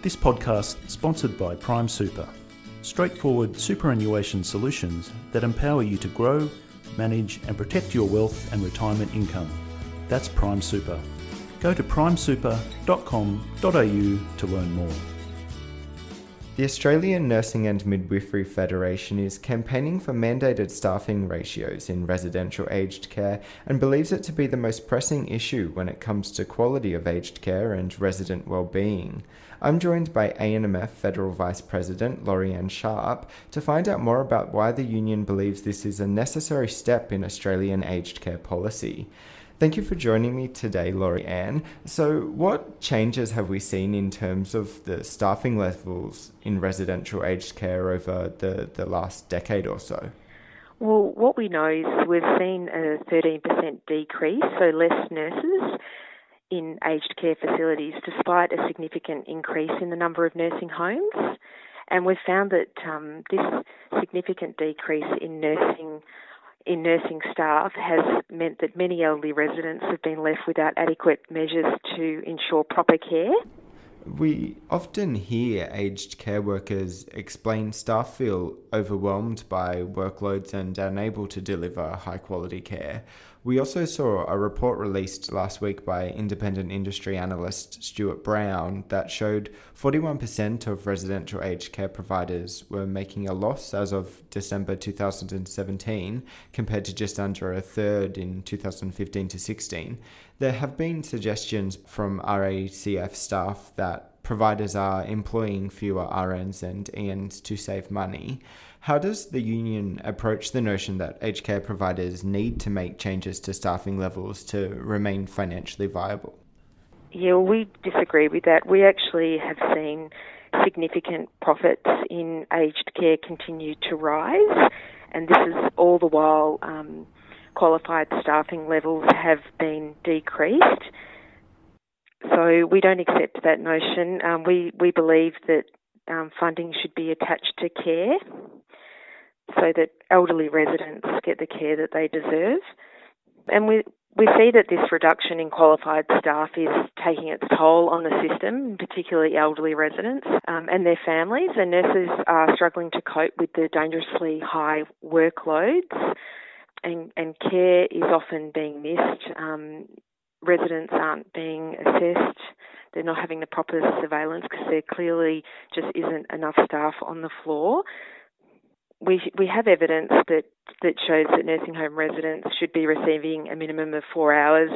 This podcast sponsored by Prime Super. Straightforward superannuation solutions that empower you to grow, manage and protect your wealth and retirement income. That's Prime Super. Go to primesuper.com.au to learn more. The Australian Nursing and Midwifery Federation is campaigning for mandated staffing ratios in residential aged care and believes it to be the most pressing issue when it comes to quality of aged care and resident well-being. I'm joined by ANMF Federal Vice President Lori-Anne Sharp to find out more about why the union believes this is a necessary step in Australian aged care policy. Thank you for joining me today, Lori-Anne. So, what changes have we seen in terms of the staffing levels in residential aged care over the, the last decade or so? Well, what we know is we've seen a 13% decrease, so less nurses in aged care facilities, despite a significant increase in the number of nursing homes. And we've found that um, this significant decrease in nursing in nursing staff has meant that many elderly residents have been left without adequate measures to ensure proper care. We often hear aged care workers explain staff feel overwhelmed by workloads and unable to deliver high quality care. We also saw a report released last week by independent industry analyst StewartBrown that showed 41% of residential aged care providers were making a loss as of December 2017, compared to just under a third in 2015 to 16. There have been suggestions from RACF staff that providers are employing fewer RNs and ENs to save money. How does the union approach the notion that aged care providers need to make changes to staffing levels to remain financially viable? Yeah, well, we disagree with that. We actually have seen significant profits in aged care continue to rise, and this is all the while um, qualified staffing levels have been decreased. So we don't accept that notion. Um, we we believe that um, funding should be attached to care so that elderly residents get the care that they deserve. And we, we see that this reduction in qualified staff is taking its toll on the system, particularly elderly residents um, and their families. And nurses are struggling to cope with the dangerously high workloads, and, and care is often being missed. Um, residents aren't being assessed. They're not having the proper surveillance because there clearly just isn't enough staff on the floor we we have evidence that that shows that nursing home residents should be receiving a minimum of four hours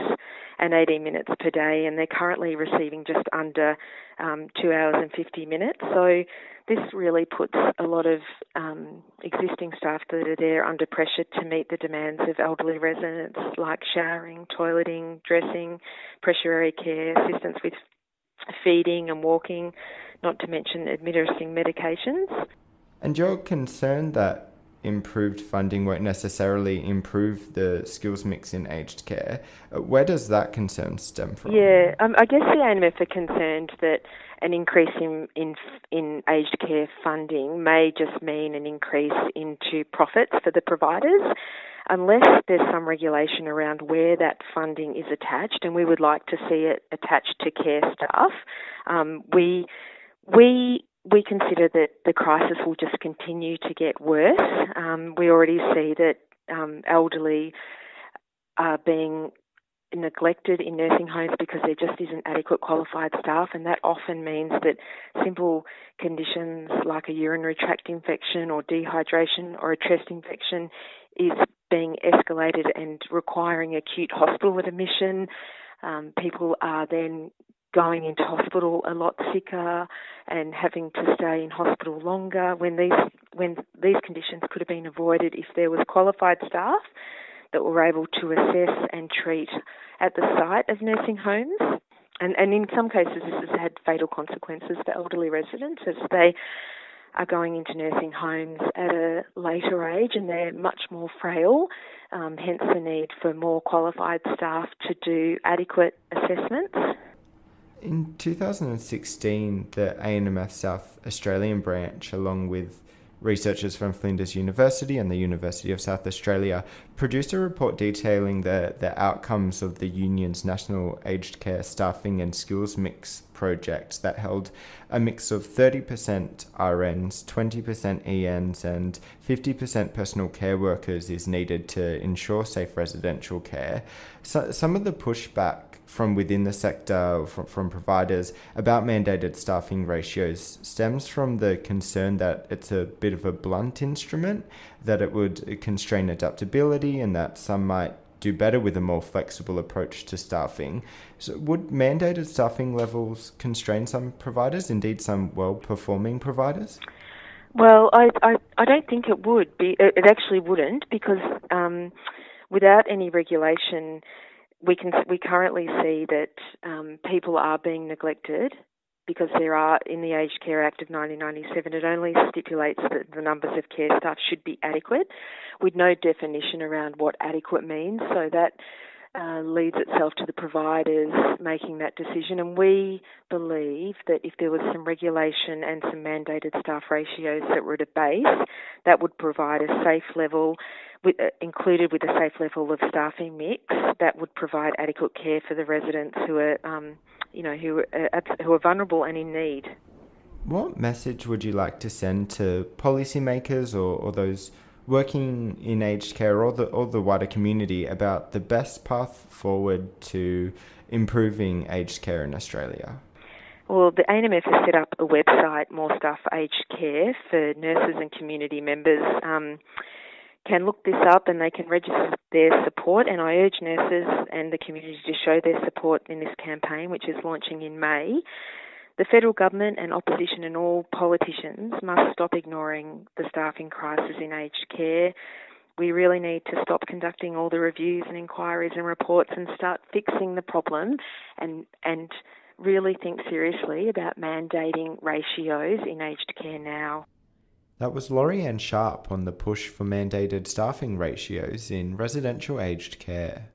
and 18 minutes per day, and they're currently receiving just under um, two hours and 50 minutes. So this really puts a lot of um, existing staff that are there under pressure to meet the demands of elderly residents, like showering, toileting, dressing, pressure area care, assistance with feeding and walking, not to mention administering medications. And you're concerned that improved funding won't necessarily improve the skills mix in aged care. Uh, where does that concern stem from? Yeah, um, I guess the ANMF are concerned that an increase in, in in aged care funding may just mean an increase into profits for the providers. Unless there's some regulation around where that funding is attached, and we would like to see it attached to care staff, um, we we we consider that the crisis will just continue to get worse. Um, we already see that um, elderly are being neglected in nursing homes because there just isn't adequate qualified staff, and that often means that simple conditions like a urinary tract infection or dehydration or a chest infection is being escalated and requiring acute hospital admission. Um, people are then going into hospital a lot sicker and having to stay in hospital longer when these when these conditions could have been avoided if there was qualified staff that were able to assess and treat at the site of nursing homes. And, and in some cases, this has had fatal consequences for elderly residents as they are going into nursing homes at a later age and they're much more frail, um, hence the need for more qualified staff to do adequate assessments in 2016, the ANMF South Australian branch, along with Researchers from Flinders University and the University of South Australia produced a report detailing the, the outcomes of the union's National Aged Care Staffing and Skills Mix project that held a mix of 30% RNs, 20% ENs, and 50% personal care workers is needed to ensure safe residential care. So, some of the pushback from within the sector, from, from providers, about mandated staffing ratios stems from the concern that it's a bit of a blunt instrument, that it would constrain adaptability, and that some might do better with a more flexible approach to staffing. So, would mandated staffing levels constrain some providers, indeed, some well performing providers? Well, I, I, I, don't think it would be. It actually wouldn't because um, without any regulation, we can we currently see that um, people are being neglected because there are in the Aged Care Act of 1997 it only stipulates that the numbers of care staff should be adequate with no definition around what adequate means. So that uh, leads itself to the providers making that decision and we believe that if there was some regulation and some mandated staff ratios that were at a base that would provide a safe level with, uh, included with a safe level of staffing mix that would provide adequate care for the residents who are, um, you know, who are, uh, who are vulnerable and in need. What message would you like to send to policymakers or, or those working in aged care or the, or the wider community about the best path forward to improving aged care in Australia? Well, the ANMF has set up a website, More Staff Aged Care, for nurses and community members. Um, can look this up and they can register their support. And I urge nurses and the community to show their support in this campaign, which is launching in May. The federal government and opposition and all politicians must stop ignoring the staffing crisis in aged care. We really need to stop conducting all the reviews and inquiries and reports and start fixing the problem and and really think seriously about mandating ratios in aged care now. That was Lori-Anne Sharp on the push for mandated staffing ratios in residential aged care.